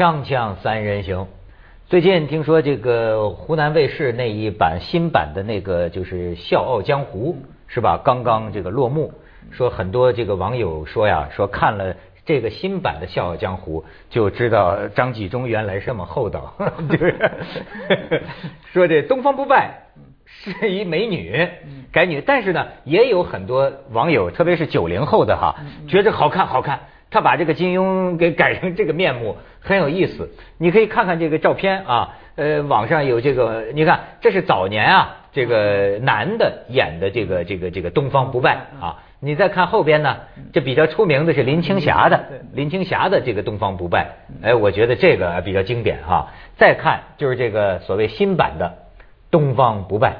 锵锵三人行，最近听说这个湖南卫视那一版新版的那个就是《笑傲江湖》是吧？刚刚这个落幕，说很多这个网友说呀，说看了这个新版的《笑傲江湖》，就知道张纪中原来这么厚道，就是 说这东方不败是一美女改女，但是呢，也有很多网友，特别是九零后的哈，觉着好看好看。他把这个金庸给改成这个面目，很有意思。你可以看看这个照片啊，呃，网上有这个，你看这是早年啊，这个男的演的这个这个这个东方不败啊。你再看后边呢，这比较出名的是林青霞的，林青霞的这个东方不败，哎，我觉得这个比较经典哈。再看就是这个所谓新版的东方不败，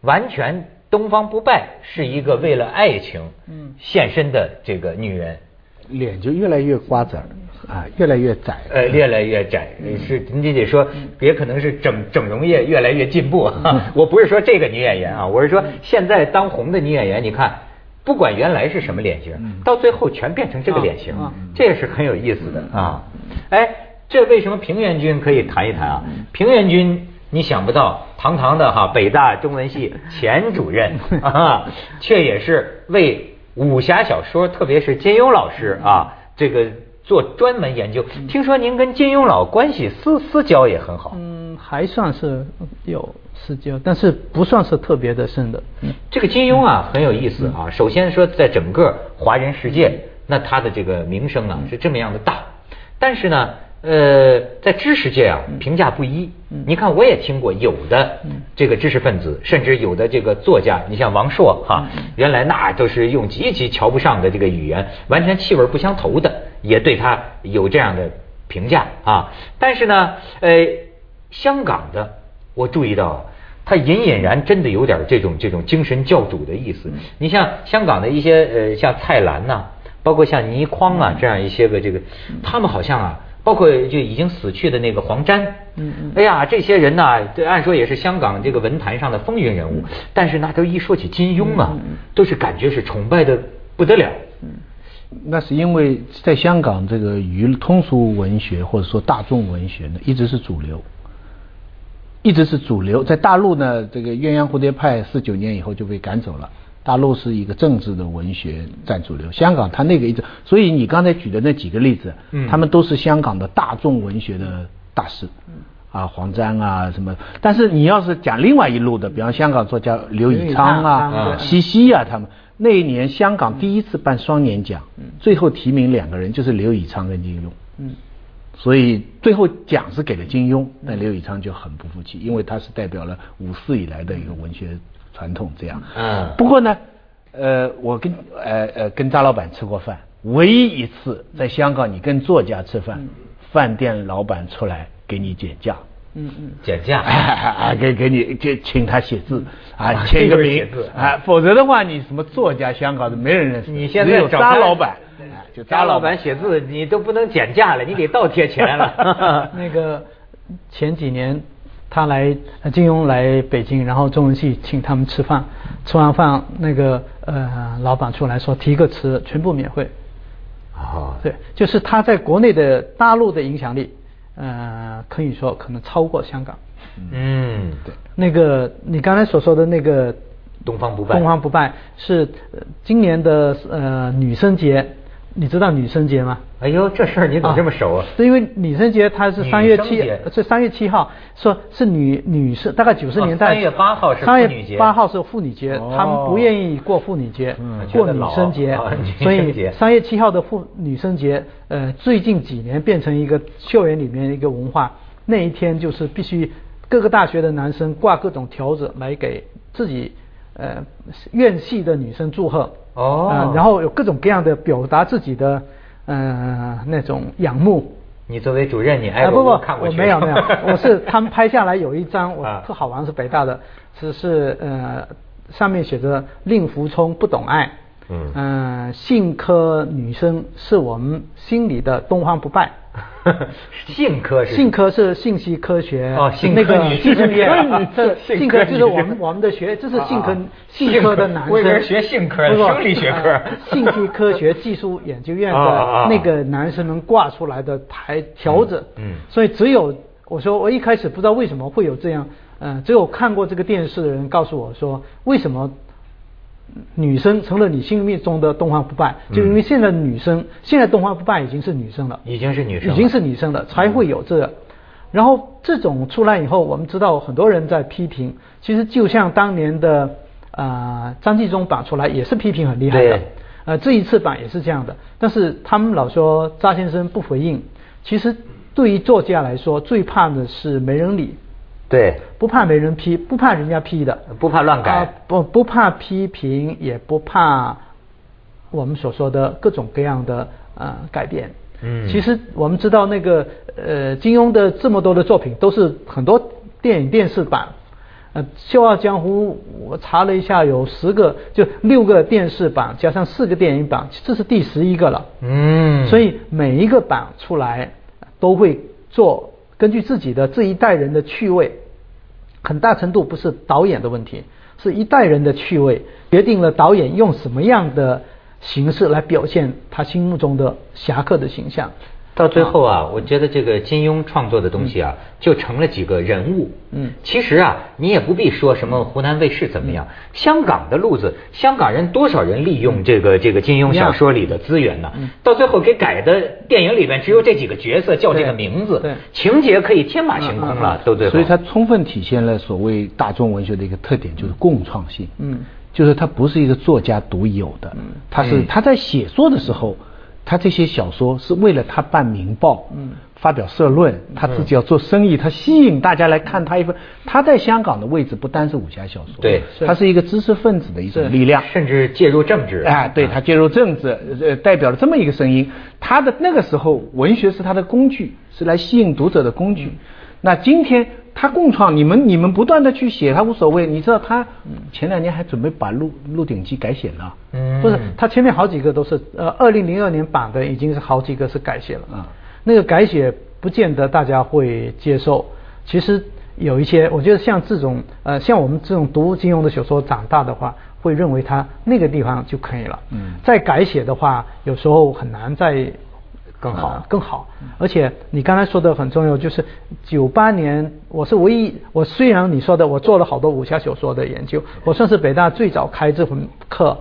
完全东方不败是一个为了爱情献身的这个女人。脸就越来越瓜子儿啊，越来越窄，呃，越来越窄，是你得说，也可能是整整容业越来越进步。我不是说这个女演员啊，我是说现在当红的女演员，你看，不管原来是什么脸型，到最后全变成这个脸型，这也是很有意思的啊。哎，这为什么平原君可以谈一谈啊？平原君，你想不到，堂堂的哈北大中文系前主任 啊，却也是为。武侠小说，特别是金庸老师啊，这个做专门研究。听说您跟金庸老关系私私交也很好。嗯，还算是有私交，但是不算是特别的深的。这个金庸啊，很有意思啊。首先说，在整个华人世界，那他的这个名声啊是这么样的大，但是呢。呃，在知识界啊，评价不一。你看，我也听过有的这个知识分子，甚至有的这个作家，你像王朔哈，原来那都是用极其瞧不上的这个语言，完全气味不相投的，也对他有这样的评价啊。但是呢，呃，香港的我注意到，他隐隐然真的有点这种这种精神教主的意思。你像香港的一些呃，像蔡澜呐，包括像倪匡啊这样一些个这个，他们好像啊。包括就已经死去的那个黄沾，嗯嗯，哎呀，这些人呢，这按说也是香港这个文坛上的风云人物，但是那都一说起金庸啊，都是感觉是崇拜的不得了。嗯，那是因为在香港这个娱通俗文学或者说大众文学呢，一直是主流，一直是主流。在大陆呢，这个鸳鸯蝴蝶派四九年以后就被赶走了。大陆是一个政治的文学占主流，香港它那个一直，所以你刚才举的那几个例子，嗯，他们都是香港的大众文学的大师，嗯，啊黄沾啊什么，但是你要是讲另外一路的，比方香港作家刘以昌啊、西西啊，他们那一年香港第一次办双年奖，最后提名两个人就是刘以昌跟金庸，嗯，所以最后奖是给了金庸，但刘以昌就很不服气，因为他是代表了五四以来的一个文学。传统这样，嗯，不过呢，呃，我跟呃呃跟张老板吃过饭，唯一一次在香港，你跟作家吃饭，饭店老板出来给你减价，嗯嗯，减价，啊给给你就请他写字。啊签一个名。啊，否则的话你什么作家香港的没人认识，你现在找张老板，就张老板写字你都不能减价了，你得倒贴钱了。那个前几年。他来金庸来北京，然后中文系请他们吃饭，吃完饭那个呃老板出来说提个词全部免费。啊，对，就是他在国内的大陆的影响力，呃可以说可能超过香港。嗯，对。那个你刚才所说的那个东方不败，东方不败是今年的呃女生节。你知道女生节吗？哎呦，这事儿你怎么这么熟啊？是因为女生节它是三月七，是三月七号，说是女女士，大概九十年代。三月八号是妇女节。八号是妇女节，他们不愿意过妇女节，过女生节，所以三月七号的妇女生节，呃，最近几年变成一个校园里面一个文化，那一天就是必须各个大学的男生挂各种条子来给自己呃院系的女生祝贺。哦，然后有各种各样的表达自己的，嗯，那种仰慕。你作为主任，你哎不不，我没有没有，我是他们拍下来有一张，我特好玩，是北大的，是是呃上面写着令狐冲不懂爱，嗯，性科女生是我们心里的东方不败。信科是信科是信息科学。哦，那个技术院，信科就是我们我们的学，这是性科性科。的男生。学性科生理学科，信息科学技术研究院的那个男生能挂出来的牌条子，嗯，所以只有我说我一开始不知道为什么会有这样，嗯，只有看过这个电视的人告诉我说为什么。女生成了你心目中的东方不败，就因为现在女生，现在东方不败已经是女生了，已经是女生，已经是女生了，才会有这。然后这种出来以后，我们知道很多人在批评，其实就像当年的啊张纪中版出来也是批评很厉害的，呃这一次版也是这样的，但是他们老说扎先生不回应，其实对于作家来说最怕的是没人理。对，不怕没人批，不怕人家批的，不怕乱改，不不怕批评，也不怕我们所说的各种各样的呃改变。嗯，其实我们知道那个呃金庸的这么多的作品都是很多电影电视版，呃《笑傲江湖》我查了一下有十个，就六个电视版加上四个电影版，这是第十一个了。嗯，所以每一个版出来都会做。根据自己的这一代人的趣味，很大程度不是导演的问题，是一代人的趣味决定了导演用什么样的形式来表现他心目中的侠客的形象。到最后啊，我觉得这个金庸创作的东西啊，就成了几个人物。嗯，其实啊，你也不必说什么湖南卫视怎么样，香港的路子，香港人多少人利用这个这个金庸小说里的资源呢？到最后给改的电影里边只有这几个角色叫这个名字，对，情节可以天马行空了，都对。所以它充分体现了所谓大众文学的一个特点，就是共创性。嗯，就是它不是一个作家独有的，嗯，他是他在写作的时候。他这些小说是为了他办《明报》，嗯，发表社论，他自己要做生意，他吸引大家来看他一份。他在香港的位置不单是武侠小说，对，他是一个知识分子的一种力量，甚至介入政治。哎，对他介入政治，呃，代表了这么一个声音。他的那个时候，文学是他的工具，是来吸引读者的工具。那今天。他共创，你们你们不断的去写，他无所谓。你知道他前两年还准备把《鹿鹿鼎记》改写了，嗯，不是，他前面好几个都是，呃，二零零二年版的已经是好几个是改写了，啊，那个改写不见得大家会接受。其实有一些，我觉得像这种，呃，像我们这种读金庸的小说长大的话，会认为他那个地方就可以了。嗯，再改写的话，有时候很难再。更好，更好。而且你刚才说的很重要，就是九八年，我是唯一，我虽然你说的，我做了好多武侠小说的研究，我算是北大最早开这门课，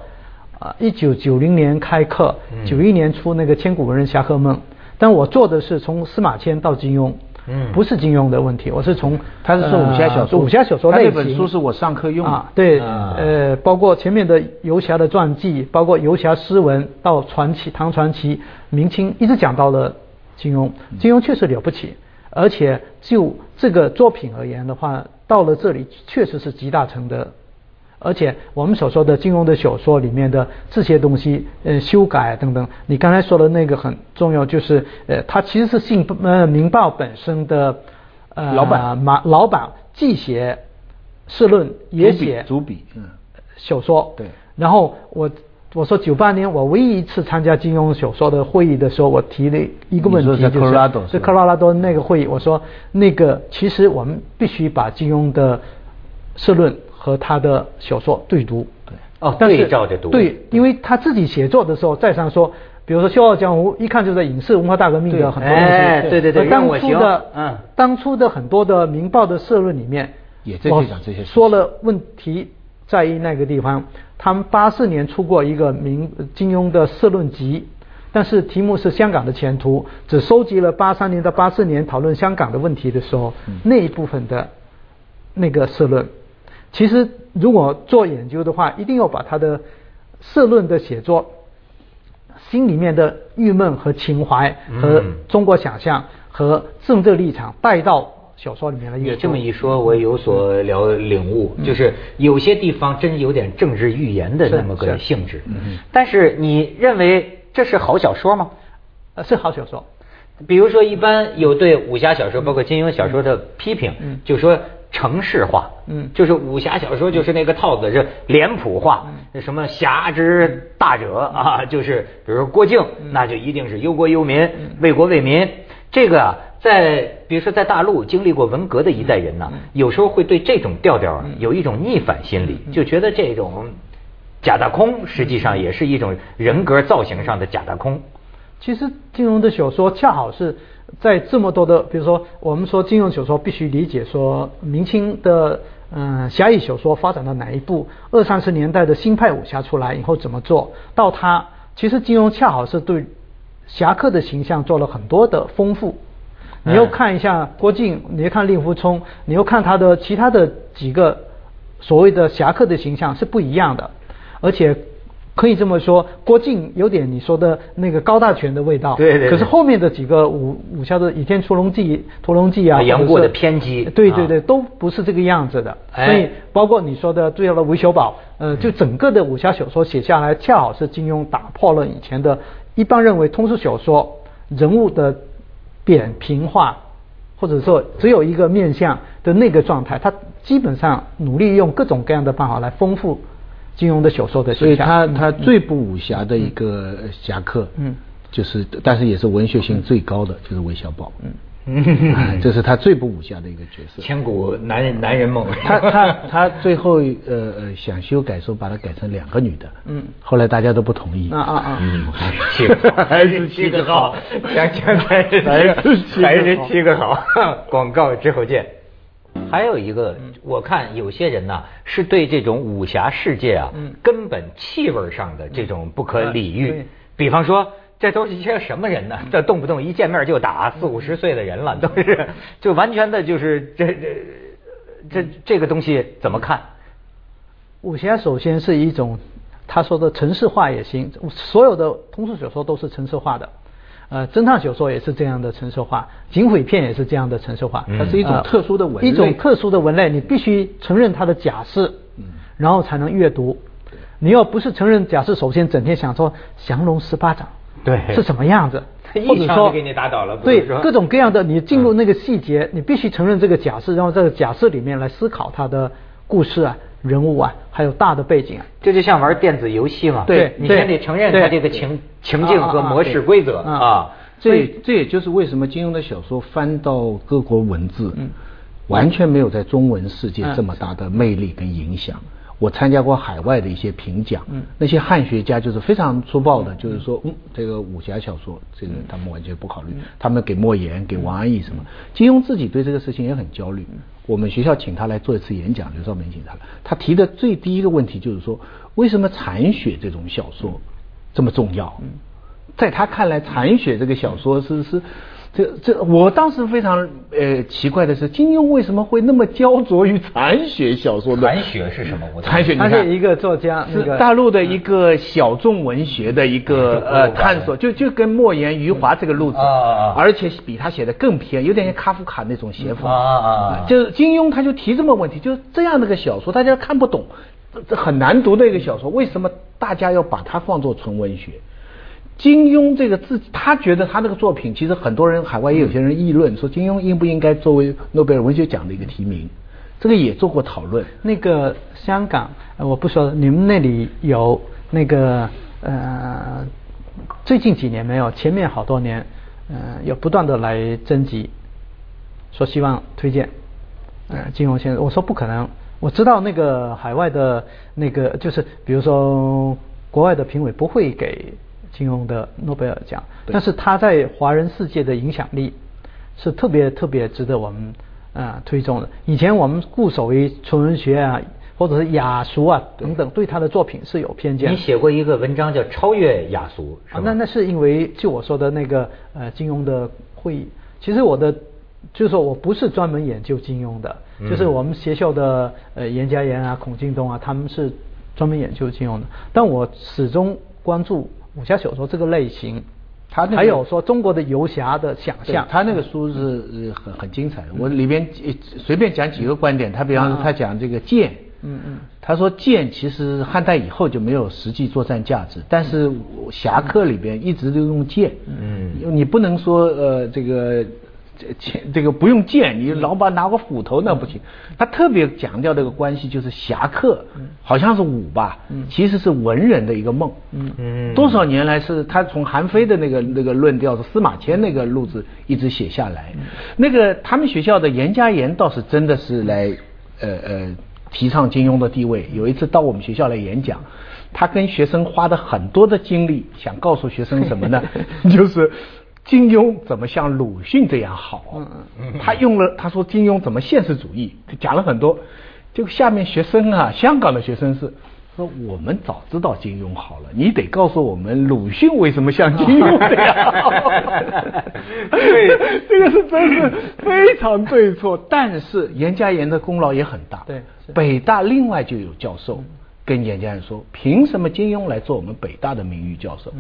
啊，一九九零年开课，九一年出那个《千古文人侠客梦》，但我做的是从司马迁到金庸。嗯，不是金庸的问题，我是从他是说武侠小说，武侠小说类型。那本书是我上课用啊，对，呃，包括前面的游侠的传记，包括游侠诗文，到传奇、唐传奇、明清，一直讲到了金庸。金庸确实了不起，而且就这个作品而言的话，到了这里确实是集大成的。而且我们所说的金庸的小说里面的这些东西，呃，修改等等，你刚才说的那个很重要，就是呃，他其实是信呃《明报》本身的呃老板。马老板既写社论也写主笔嗯。小说。对，然后我我说九八年我唯一一次参加金庸小说的会议的时候，我提了一个问题，就是是科拉拉多那个会议，我说那个其实我们必须把金庸的社论。和他的小说对读，对。哦，对照着读，对，因为他自己写作的时候，再上说，比如说《笑傲江湖》，一看就是影视文化大革命的很多东西，对对对，当初的嗯，当初的很多的《明报》的社论里面，也在讲这些，说了问题在于那个地方，他们八四年出过一个明金庸的社论集，但是题目是香港的前途，只收集了八三年到八四年讨论香港的问题的时候那一部分的那个社论。其实，如果做研究的话，一定要把他的社论的写作、心里面的郁闷和情怀和中国想象和政治立场带到小说里面来。你这么一说，我有所了领悟，就是有些地方真有点政治预言的那么个性质。但是你认为这是好小说吗？呃，是好小说。比如说，一般有对武侠小说，包括金庸小说的批评，就说。城市化，嗯，就是武侠小说，就是那个套子是脸谱化，什么侠之大者啊，就是比如说郭靖，那就一定是忧国忧民、为国为民。这个啊，在比如说在大陆经历过文革的一代人呢，有时候会对这种调调有一种逆反心理，就觉得这种假大空实际上也是一种人格造型上的假大空。其实金庸的小说恰好是在这么多的，比如说我们说金庸小说必须理解说明清的嗯侠义小说发展到哪一步，二三十年代的新派武侠出来以后怎么做到它，其实金庸恰好是对侠客的形象做了很多的丰富。你又看一下郭靖，你又看令狐冲，你又看他的其他的几个所谓的侠客的形象是不一样的，而且。可以这么说，郭靖有点你说的那个高大全的味道。对对。可是后面的几个武武侠的《倚天屠龙记》《屠龙记》啊，杨过的偏激。对对对，都不是这个样子的。所以包括你说的最后的韦小宝，呃，就整个的武侠小说写下来，恰好是金庸打破了以前的一般认为通俗小说人物的扁平化，或者说只有一个面相的那个状态，他基本上努力用各种各样的办法来丰富。金庸的小说的，所以他他最不武侠的一个侠客，嗯，就是，但是也是文学性最高的，就是韦小宝，嗯，这是他最不武侠的一个角色。千古男人男人梦。他他他最后呃呃想修改说把它改成两个女的，嗯，后来大家都不同意。啊啊啊！嗯，还是七个好，讲讲还是还是七个好。广告之后见。还有一个，我看有些人呢是对这种武侠世界啊，根本气味上的这种不可理喻。比方说，这都是一些什么人呢？这动不动一见面就打，四五十岁的人了，都是就完全的就是这这这这个东西怎么看？武侠首先是一种他说的城市化也行，所有的通俗小说都是城市化的。呃，侦探小说也是这样的成熟化，警匪片也是这样的成熟化，它是一种特殊的文类，一种特殊的文类，你必须承认它的假设，然后才能阅读。你要不是承认假设，首先整天想说降龙十八掌，对，是什么样子，或者说给你打倒了，对，各种各样的，你进入那个细节，你必须承认这个假设，然后这个假设里面来思考它的故事啊。人物啊，还有大的背景，这就像玩电子游戏嘛。对，你先得承认它这个情情境和模式规则啊。这这也就是为什么金庸的小说翻到各国文字，完全没有在中文世界这么大的魅力跟影响。我参加过海外的一些评奖，那些汉学家就是非常粗暴的，就是说，嗯，这个武侠小说，这个他们完全不考虑。他们给莫言、给王安忆什么，金庸自己对这个事情也很焦虑。我们学校请他来做一次演讲，刘少明请他来，他提的最第一个问题就是说，为什么残雪这种小说这么重要？在他看来，残雪这个小说是是。这这，我当时非常呃奇怪的是，金庸为什么会那么焦灼于残雪小说的？残雪是什么？残雪，他是一个作家，是大陆的一个小众文学的一个呃探索，就就跟莫言、余华这个路子，而且比他写的更偏，有点像卡夫卡那种写法。啊啊！就是金庸他就提这么问题，就是这样的个小说，大家看不懂，这很难读的一个小说，为什么大家要把它放作纯文学？金庸这个自己，他觉得他那个作品，其实很多人海外也有些人议论说，金庸应不应该作为诺贝尔文学奖的一个提名？这个也做过讨论。那个香港，我不说，你们那里有那个呃，最近几年没有，前面好多年，呃，有不断的来征集，说希望推荐，呃，金庸先生，我说不可能，我知道那个海外的那个，就是比如说国外的评委不会给。金庸的诺贝尔奖，但是他在华人世界的影响力是特别特别值得我们啊推崇的。以前我们固守于纯文学啊，或者是雅俗啊等等，对他的作品是有偏见。你写过一个文章叫《超越雅俗》，啊，那那是因为就我说的那个呃金庸的会议，其实我的就是说我不是专门研究金庸的，就是我们学校的呃严家言啊、孔敬东啊，他们是专门研究金庸的，但我始终关注。武侠小说这个类型，他还有说中国的游侠的想象，他那个书是很很精彩的。我里边随便讲几个观点，他比方说他讲这个剑，嗯嗯，他说剑其实汉代以后就没有实际作战价值，但是侠客里边一直都用剑，嗯，你不能说呃这个这这个不用剑，你老板拿个斧头那不行。他特别强调这个关系，就是侠客，好像是武吧，其实是文人的一个梦。嗯嗯，多少年来是他从韩非的那个那个论调是司马迁那个路子一直写下来。那个他们学校的严家言倒是真的是来呃呃提倡金庸的地位。有一次到我们学校来演讲，他跟学生花的很多的精力，想告诉学生什么呢？就是。金庸怎么像鲁迅这样好？嗯嗯他用了他说金庸怎么现实主义，讲了很多。就下面学生啊，香港的学生是说我们早知道金庸好了，你得告诉我们鲁迅为什么像金庸这样。对，这个是真是非常对错。但是严家言的功劳也很大。对，北大另外就有教授跟严家言说，凭什么金庸来做我们北大的名誉教授？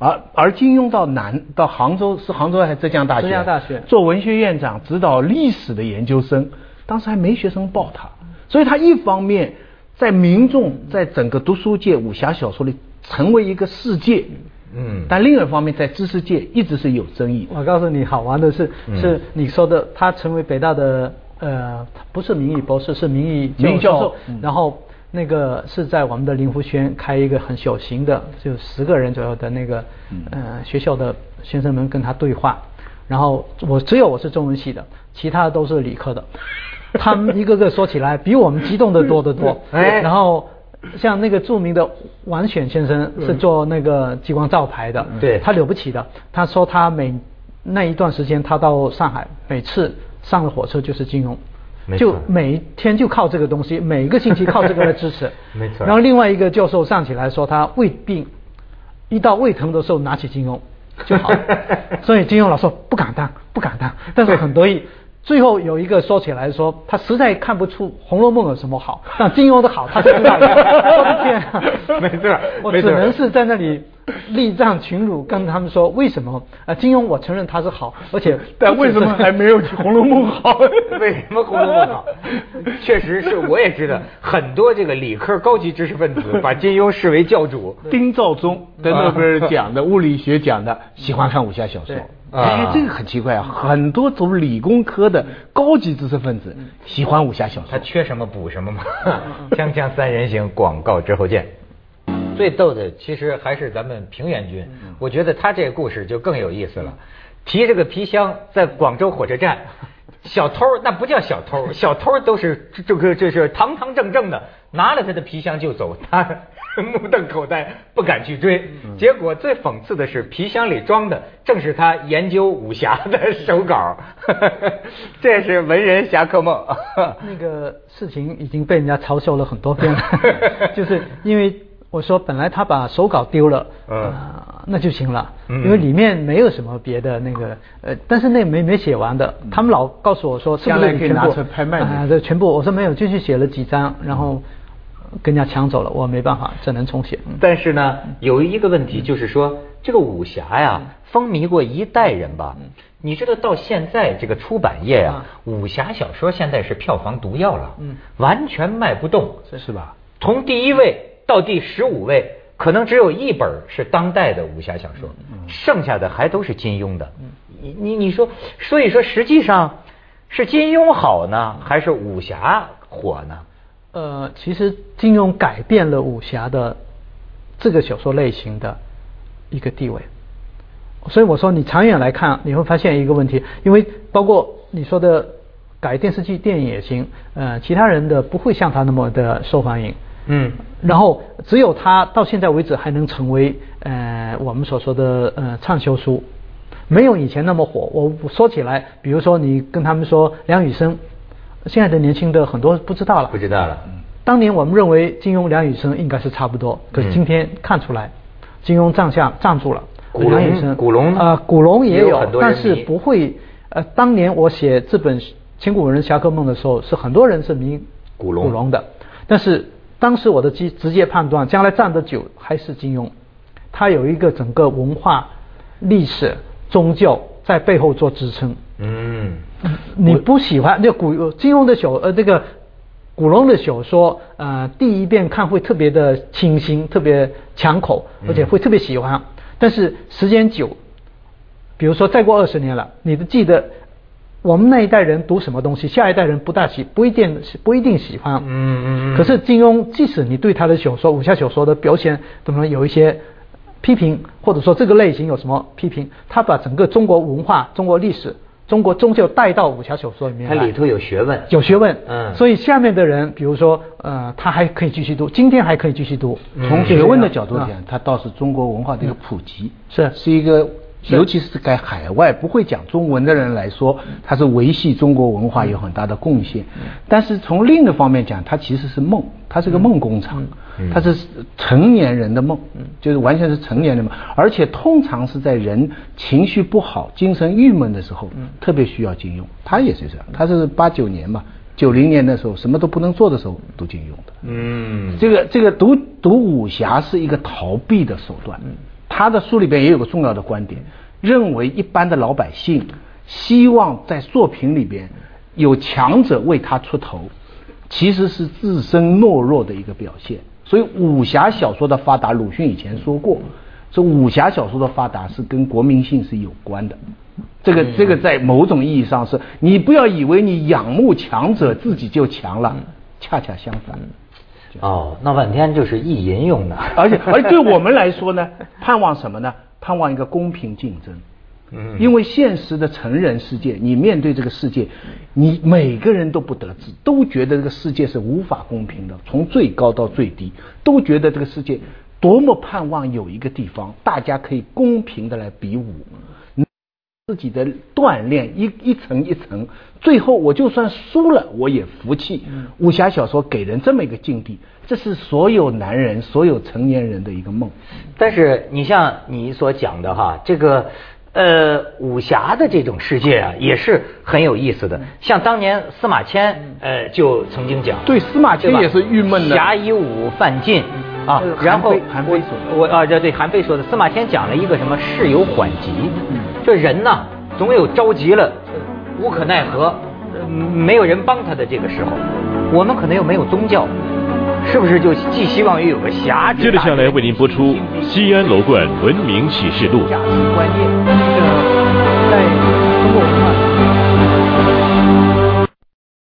而而金庸到南到杭州是杭州还是浙江大学？浙江大学。做文学院长，指导历史的研究生，当时还没学生报他，所以他一方面在民众在整个读书界武侠小说里成为一个世界，嗯，但另一方面在知识界一直是有争议。我告诉你，好玩的是，是你说的，他成为北大的呃不是名誉博士，是名誉名誉教授，然后。那个是在我们的林湖轩开一个很小型的，就十个人左右的那个，呃，学校的学生们跟他对话，然后我只有我是中文系的，其他的都是理科的，他们一个个说起来比我们激动的多得多。哎，然后像那个著名的王选先生是做那个激光照排的，对，他了不起的，他说他每那一段时间他到上海，每次上了火车就是金融。就每天就靠这个东西，每个星期靠这个来支持。没错。然后另外一个教授上起来说，他胃病，一到胃疼的时候拿起金庸就好。所以金庸老说不敢当，不敢当，但是很得意。最后有一个说起来说，他实在看不出《红楼梦》有什么好，但金庸的好他是知道的。我的天，没事，我只能是在那里。力战群儒，跟他们说为什么啊？金庸我承认他是好，而且但为什么 还没有《红楼梦》好？为什么《红楼梦》好？确实是我也知道，很多这个理科高级知识分子把金庸视为教主。丁肇中在诺贝尔奖的物理学讲的喜欢看武侠小说，哎，这个很奇怪啊！很多走理工科的高级知识分子喜欢武侠小说，他缺什么补什么嘛。锵锵三人行，广告之后见。最逗的其实还是咱们平原君，我觉得他这个故事就更有意思了。提着个皮箱在广州火车站，小偷那不叫小偷，小偷都是这个这是堂堂正正的，拿了他的皮箱就走，他 目瞪口呆不敢去追。结果最讽刺的是，皮箱里装的正是他研究武侠的手稿，这是文人侠客梦。那个事情已经被人家嘲笑了很多遍了，就是因为。我说本来他把手稿丢了，嗯，那就行了，因为里面没有什么别的那个，呃，但是那没没写完的，他们老告诉我说是不是可以拿出来拍卖啊？对，全部我说没有，就去写了几张，然后跟人家抢走了，我没办法，只能重写。但是呢，有一个问题就是说，这个武侠呀，风靡过一代人吧？你知道到现在这个出版业啊，武侠小说现在是票房毒药了，嗯，完全卖不动，是吧？从第一位。到第十五位，可能只有一本是当代的武侠小说，剩下的还都是金庸的。你你你说，所以说实际上是金庸好呢，还是武侠火呢？呃，其实金庸改变了武侠的这个小说类型的一个地位。所以我说，你长远来看，你会发现一个问题，因为包括你说的改电视剧、电影也行，呃，其他人的不会像他那么的受欢迎。嗯，然后只有他到现在为止还能成为呃我们所说的呃畅销书，没有以前那么火。我说起来，比如说你跟他们说梁羽生，现在的年轻的很多不知道了。不知道了。当年我们认为金庸、梁羽生应该是差不多，可是今天看出来，金庸站下站住了。梁羽生、古龙啊，古龙也有，但是不会。呃，当年我写这本《千古文人侠客梦》的时候，是很多人是迷古龙的，但是。当时我的直直接判断，将来站得久还是金庸，他有一个整个文化、历史、宗教在背后做支撑。嗯，你不喜欢那古金庸的小呃这个古龙的小说，呃第一遍看会特别的清新，特别抢口，而且会特别喜欢。但是时间久，比如说再过二十年了，你都记得我们那一代人读什么东西，下一代人不大喜，不一定不一定喜欢。嗯嗯。可是金庸，即使你对他的小说、武侠小说的表现怎么有一些批评，或者说这个类型有什么批评，他把整个中国文化、中国历史。中国宗教带到武侠小说里面它里头有学问，有学问。嗯，所以下面的人，比如说，呃，他还可以继续读，今天还可以继续读。从学问的角度讲，它倒是中国文化的一个普及，是。是一个，尤其是给海外不会讲中文的人来说，它是维系中国文化有很大的贡献。但是从另一个方面讲，它其实是梦，它是个梦工厂。它是成年人的梦，就是完全是成年人梦，而且通常是在人情绪不好、精神郁闷的时候，特别需要金庸。他也是这样，他是八九年嘛，九零年的时候什么都不能做的时候读金庸的。嗯，这个这个读读武侠是一个逃避的手段。他的书里边也有个重要的观点，认为一般的老百姓希望在作品里边有强者为他出头，其实是自身懦弱的一个表现。所以武侠小说的发达，鲁迅以前说过，说武侠小说的发达是跟国民性是有关的。这个这个在某种意义上是，你不要以为你仰慕强者自己就强了，恰恰相反。哦，闹半天就是意淫用的。而且 而对我们来说呢，盼望什么呢？盼望一个公平竞争。嗯因为现实的成人世界，你面对这个世界，你每个人都不得志，都觉得这个世界是无法公平的，从最高到最低，都觉得这个世界多么盼望有一个地方，大家可以公平的来比武，自己的锻炼一一层一层，最后我就算输了我也服气。武侠小说给人这么一个境地，这是所有男人、所有成年人的一个梦。但是你像你所讲的哈，这个。呃，武侠的这种世界啊，也是很有意思的。像当年司马迁，呃，就曾经讲，对司马迁也是郁闷的。侠以武犯禁啊，然后韩非我啊，对对，韩非说的，司马迁讲了一个什么事有缓急，这人呐，总有着急了，无可奈何，没有人帮他的这个时候，我们可能又没有宗教。是不是就寄希望于有个侠？接着下来为您播出《西安楼观文明启示录》。